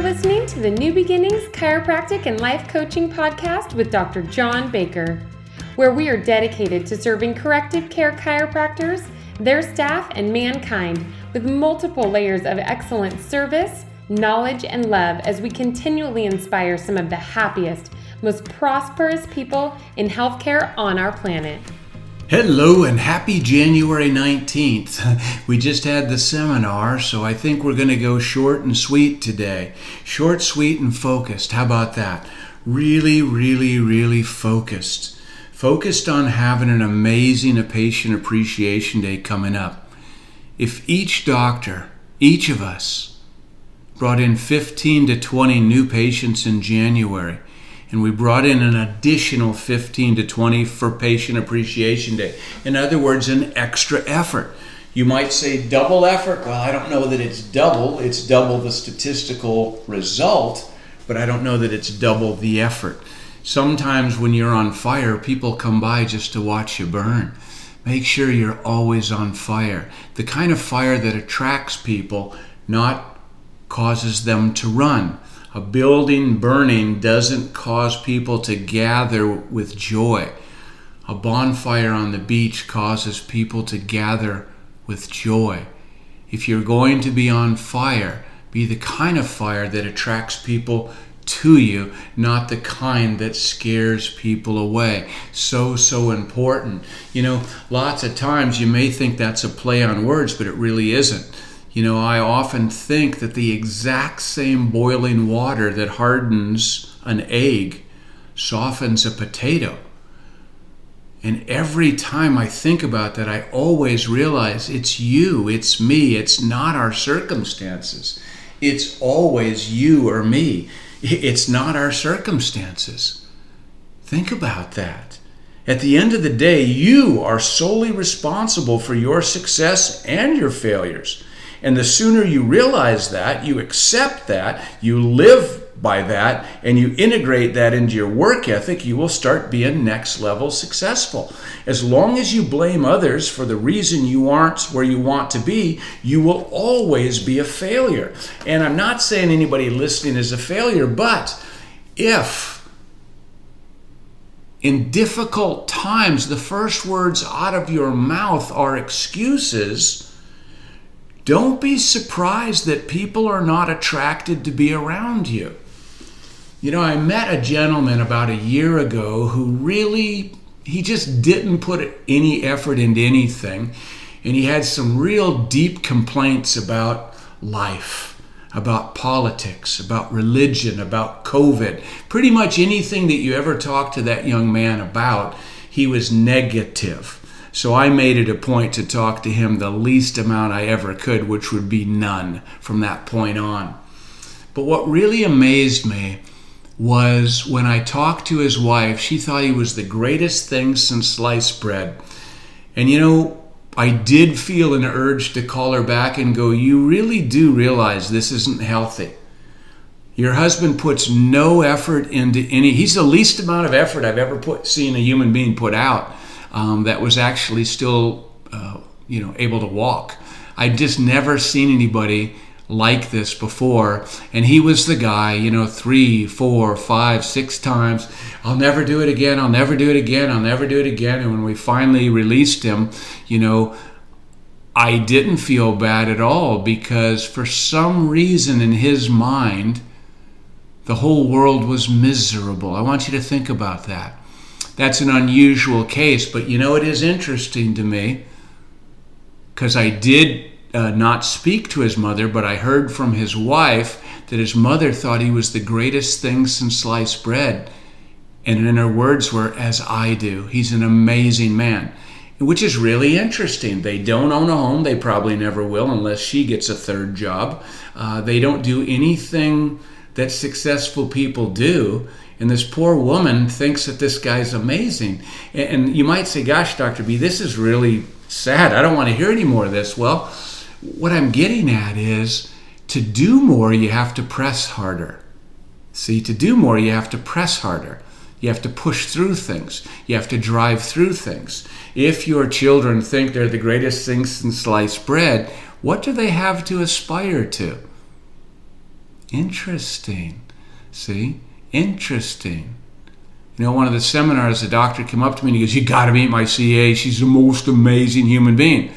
You're listening to the New Beginnings Chiropractic and Life Coaching Podcast with Dr. John Baker, where we are dedicated to serving corrective care chiropractors, their staff, and mankind with multiple layers of excellent service, knowledge, and love as we continually inspire some of the happiest, most prosperous people in healthcare on our planet. Hello and happy January 19th. We just had the seminar, so I think we're going to go short and sweet today. Short, sweet, and focused. How about that? Really, really, really focused. Focused on having an amazing patient appreciation day coming up. If each doctor, each of us, brought in 15 to 20 new patients in January, and we brought in an additional 15 to 20 for Patient Appreciation Day. In other words, an extra effort. You might say double effort. Well, I don't know that it's double, it's double the statistical result, but I don't know that it's double the effort. Sometimes when you're on fire, people come by just to watch you burn. Make sure you're always on fire. The kind of fire that attracts people, not causes them to run. A building burning doesn't cause people to gather with joy. A bonfire on the beach causes people to gather with joy. If you're going to be on fire, be the kind of fire that attracts people to you, not the kind that scares people away. So, so important. You know, lots of times you may think that's a play on words, but it really isn't. You know, I often think that the exact same boiling water that hardens an egg softens a potato. And every time I think about that, I always realize it's you, it's me, it's not our circumstances. It's always you or me. It's not our circumstances. Think about that. At the end of the day, you are solely responsible for your success and your failures. And the sooner you realize that, you accept that, you live by that, and you integrate that into your work ethic, you will start being next level successful. As long as you blame others for the reason you aren't where you want to be, you will always be a failure. And I'm not saying anybody listening is a failure, but if in difficult times the first words out of your mouth are excuses, don't be surprised that people are not attracted to be around you. You know, I met a gentleman about a year ago who really, he just didn't put any effort into anything. And he had some real deep complaints about life, about politics, about religion, about COVID. Pretty much anything that you ever talked to that young man about, he was negative. So I made it a point to talk to him the least amount I ever could, which would be none from that point on. But what really amazed me was when I talked to his wife, she thought he was the greatest thing since sliced bread. And you know, I did feel an urge to call her back and go, You really do realize this isn't healthy. Your husband puts no effort into any, he's the least amount of effort I've ever put, seen a human being put out um, that was actually still, uh, you know, able to walk. I'd just never seen anybody like this before. And he was the guy, you know, three, four, five, six times. I'll never do it again. I'll never do it again. I'll never do it again. And when we finally released him, you know, I didn't feel bad at all because for some reason in his mind, the whole world was miserable. I want you to think about that. That's an unusual case, but you know, it is interesting to me because I did uh, not speak to his mother, but I heard from his wife that his mother thought he was the greatest thing since sliced bread. And in her words were, as I do. He's an amazing man, which is really interesting. They don't own a home. They probably never will unless she gets a third job. Uh, they don't do anything that successful people do. And this poor woman thinks that this guy's amazing. And you might say, gosh, Dr. B, this is really sad. I don't want to hear any more of this. Well, what I'm getting at is to do more, you have to press harder. See, to do more, you have to press harder. You have to push through things. You have to drive through things. If your children think they're the greatest things since sliced bread, what do they have to aspire to? Interesting. See? Interesting. You know, one of the seminars, the doctor came up to me and he goes, You gotta meet my CA. She's the most amazing human being.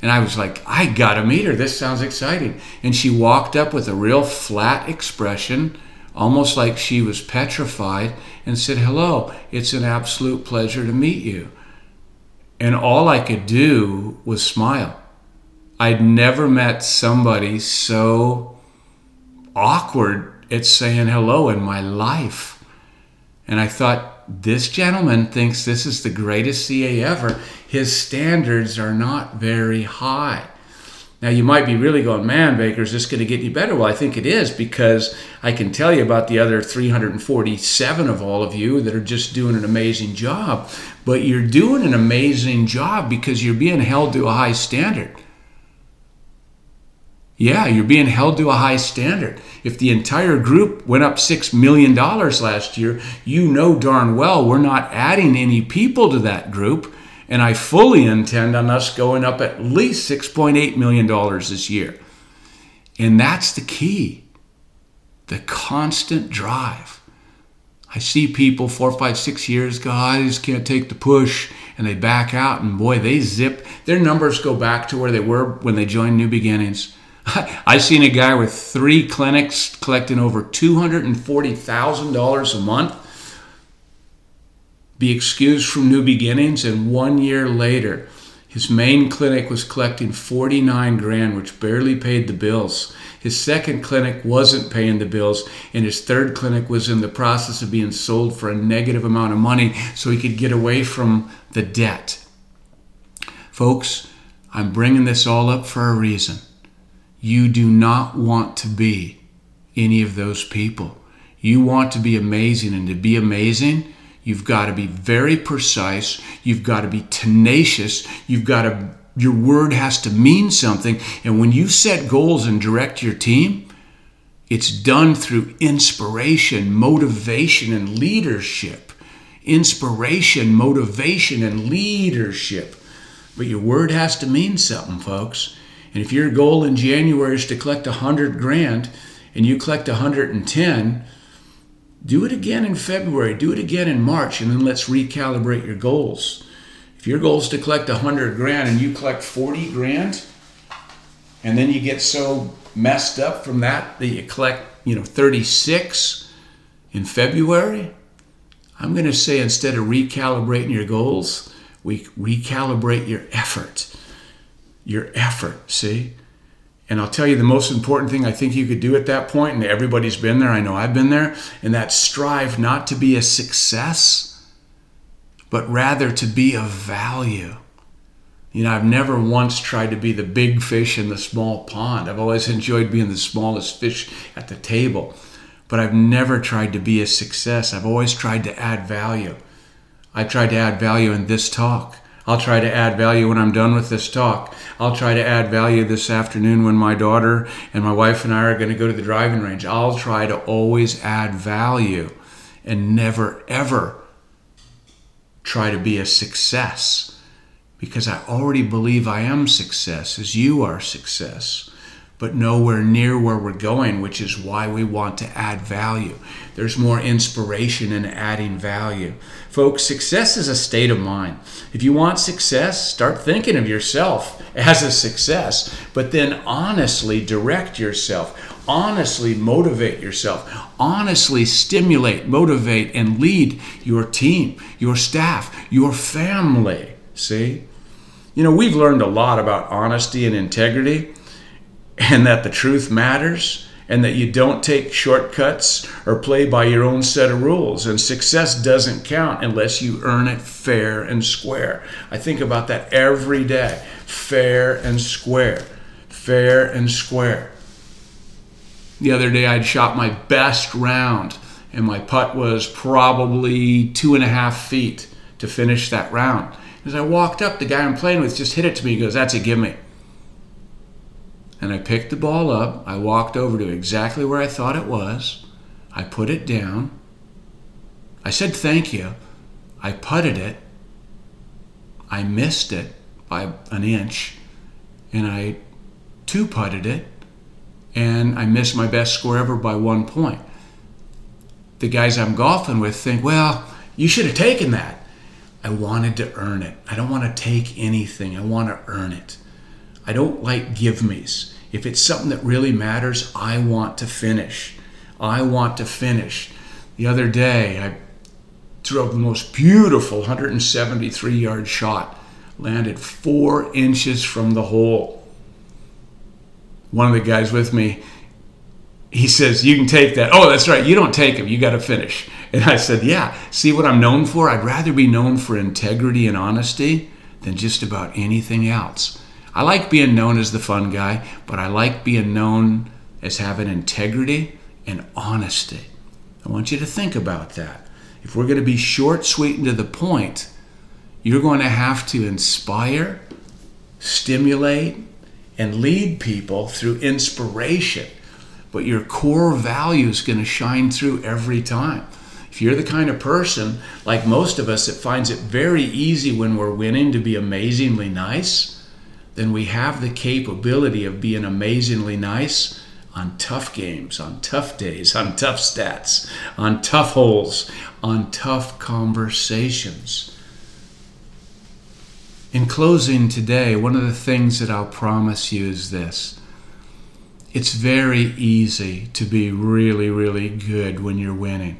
And I was like, I gotta meet her. This sounds exciting. And she walked up with a real flat expression, almost like she was petrified, and said, Hello, it's an absolute pleasure to meet you. And all I could do was smile. I'd never met somebody so awkward at saying hello in my life. And I thought, this gentleman thinks this is the greatest CA ever. His standards are not very high. Now, you might be really going, man, Baker, is this going to get you better? Well, I think it is because I can tell you about the other 347 of all of you that are just doing an amazing job. But you're doing an amazing job because you're being held to a high standard. Yeah, you're being held to a high standard. If the entire group went up $6 million last year, you know darn well we're not adding any people to that group. And I fully intend on us going up at least $6.8 million this year. And that's the key the constant drive. I see people four, five, six years go, I just can't take the push, and they back out, and boy, they zip. Their numbers go back to where they were when they joined New Beginnings. I've seen a guy with three clinics collecting over $240,000 a month be excused from new beginnings, and one year later, his main clinic was collecting 49 grand, which barely paid the bills. His second clinic wasn't paying the bills, and his third clinic was in the process of being sold for a negative amount of money so he could get away from the debt. Folks, I'm bringing this all up for a reason. You do not want to be any of those people. You want to be amazing, and to be amazing, you've got to be very precise. You've got to be tenacious. You've got to, your word has to mean something. And when you set goals and direct your team, it's done through inspiration, motivation, and leadership. Inspiration, motivation, and leadership. But your word has to mean something, folks. And if your goal in January is to collect 100 grand and you collect 110, do it again in February, do it again in March, and then let's recalibrate your goals. If your goal is to collect 100 grand and you collect 40 grand, and then you get so messed up from that that you collect, you know, 36 in February, I'm going to say instead of recalibrating your goals, we recalibrate your effort your effort, see? And I'll tell you the most important thing I think you could do at that point, and everybody's been there, I know I've been there, and that strive not to be a success, but rather to be of value. You know, I've never once tried to be the big fish in the small pond. I've always enjoyed being the smallest fish at the table, but I've never tried to be a success. I've always tried to add value. I tried to add value in this talk. I'll try to add value when I'm done with this talk. I'll try to add value this afternoon when my daughter and my wife and I are going to go to the driving range. I'll try to always add value and never, ever try to be a success because I already believe I am success as you are success but nowhere near where we're going, which is why we want to add value. There's more inspiration in adding value. Folks, success is a state of mind. If you want success, start thinking of yourself as a success, but then honestly direct yourself. Honestly motivate yourself. Honestly stimulate, motivate, and lead your team, your staff, your family. See? You know, we've learned a lot about honesty and integrity and that the truth matters and that you don't take shortcuts or play by your own set of rules. And success doesn't count unless you earn it fair and square. I think about that every day fair and square, fair and square. The other day, I'd shot my best round, and my putt was probably two and a half feet to finish that round. As I walked up, the guy I'm playing with just hit it to me. He goes, That's a gimme and I picked the ball up. I walked over to exactly where I thought it was. I put it down. I said thank you. I putted it. I missed it by an inch. And I two putted it. and I missed my best score ever by one point. The guys I'm golfing with think, well, you should have taken that. I wanted to earn it. I don't want to take anything, I want to earn it. I don't like give me's. If it's something that really matters, I want to finish. I want to finish. The other day, I threw up the most beautiful 173 yard shot, landed four inches from the hole. One of the guys with me, he says, You can take that. Oh, that's right. You don't take them. You got to finish. And I said, Yeah, see what I'm known for? I'd rather be known for integrity and honesty than just about anything else. I like being known as the fun guy, but I like being known as having integrity and honesty. I want you to think about that. If we're going to be short, sweet, and to the point, you're going to have to inspire, stimulate, and lead people through inspiration. But your core value is going to shine through every time. If you're the kind of person, like most of us, that finds it very easy when we're winning to be amazingly nice, then we have the capability of being amazingly nice on tough games, on tough days, on tough stats, on tough holes, on tough conversations. In closing today, one of the things that I'll promise you is this. It's very easy to be really, really good when you're winning.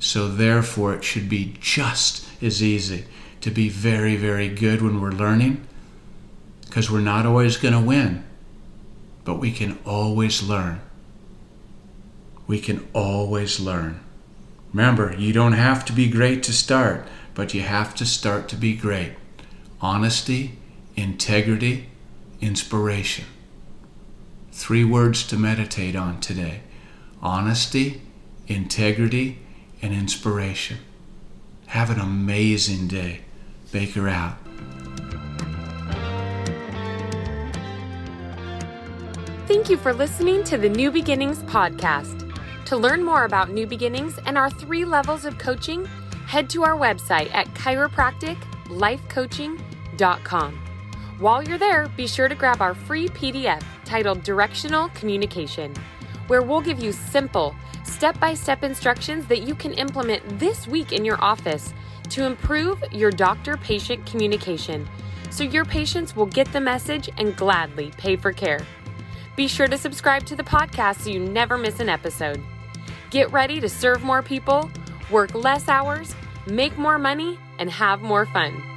So, therefore, it should be just as easy to be very, very good when we're learning because we're not always going to win, but we can always learn. We can always learn. Remember, you don't have to be great to start, but you have to start to be great. Honesty, integrity, inspiration. Three words to meditate on today honesty, integrity, and inspiration. Have an amazing day. Baker out. Thank you for listening to the New Beginnings podcast. To learn more about New Beginnings and our three levels of coaching, head to our website at chiropracticlifecoaching.com. While you're there, be sure to grab our free PDF titled Directional Communication, where we'll give you simple, step by step instructions that you can implement this week in your office to improve your doctor patient communication so your patients will get the message and gladly pay for care. Be sure to subscribe to the podcast so you never miss an episode. Get ready to serve more people, work less hours, make more money, and have more fun.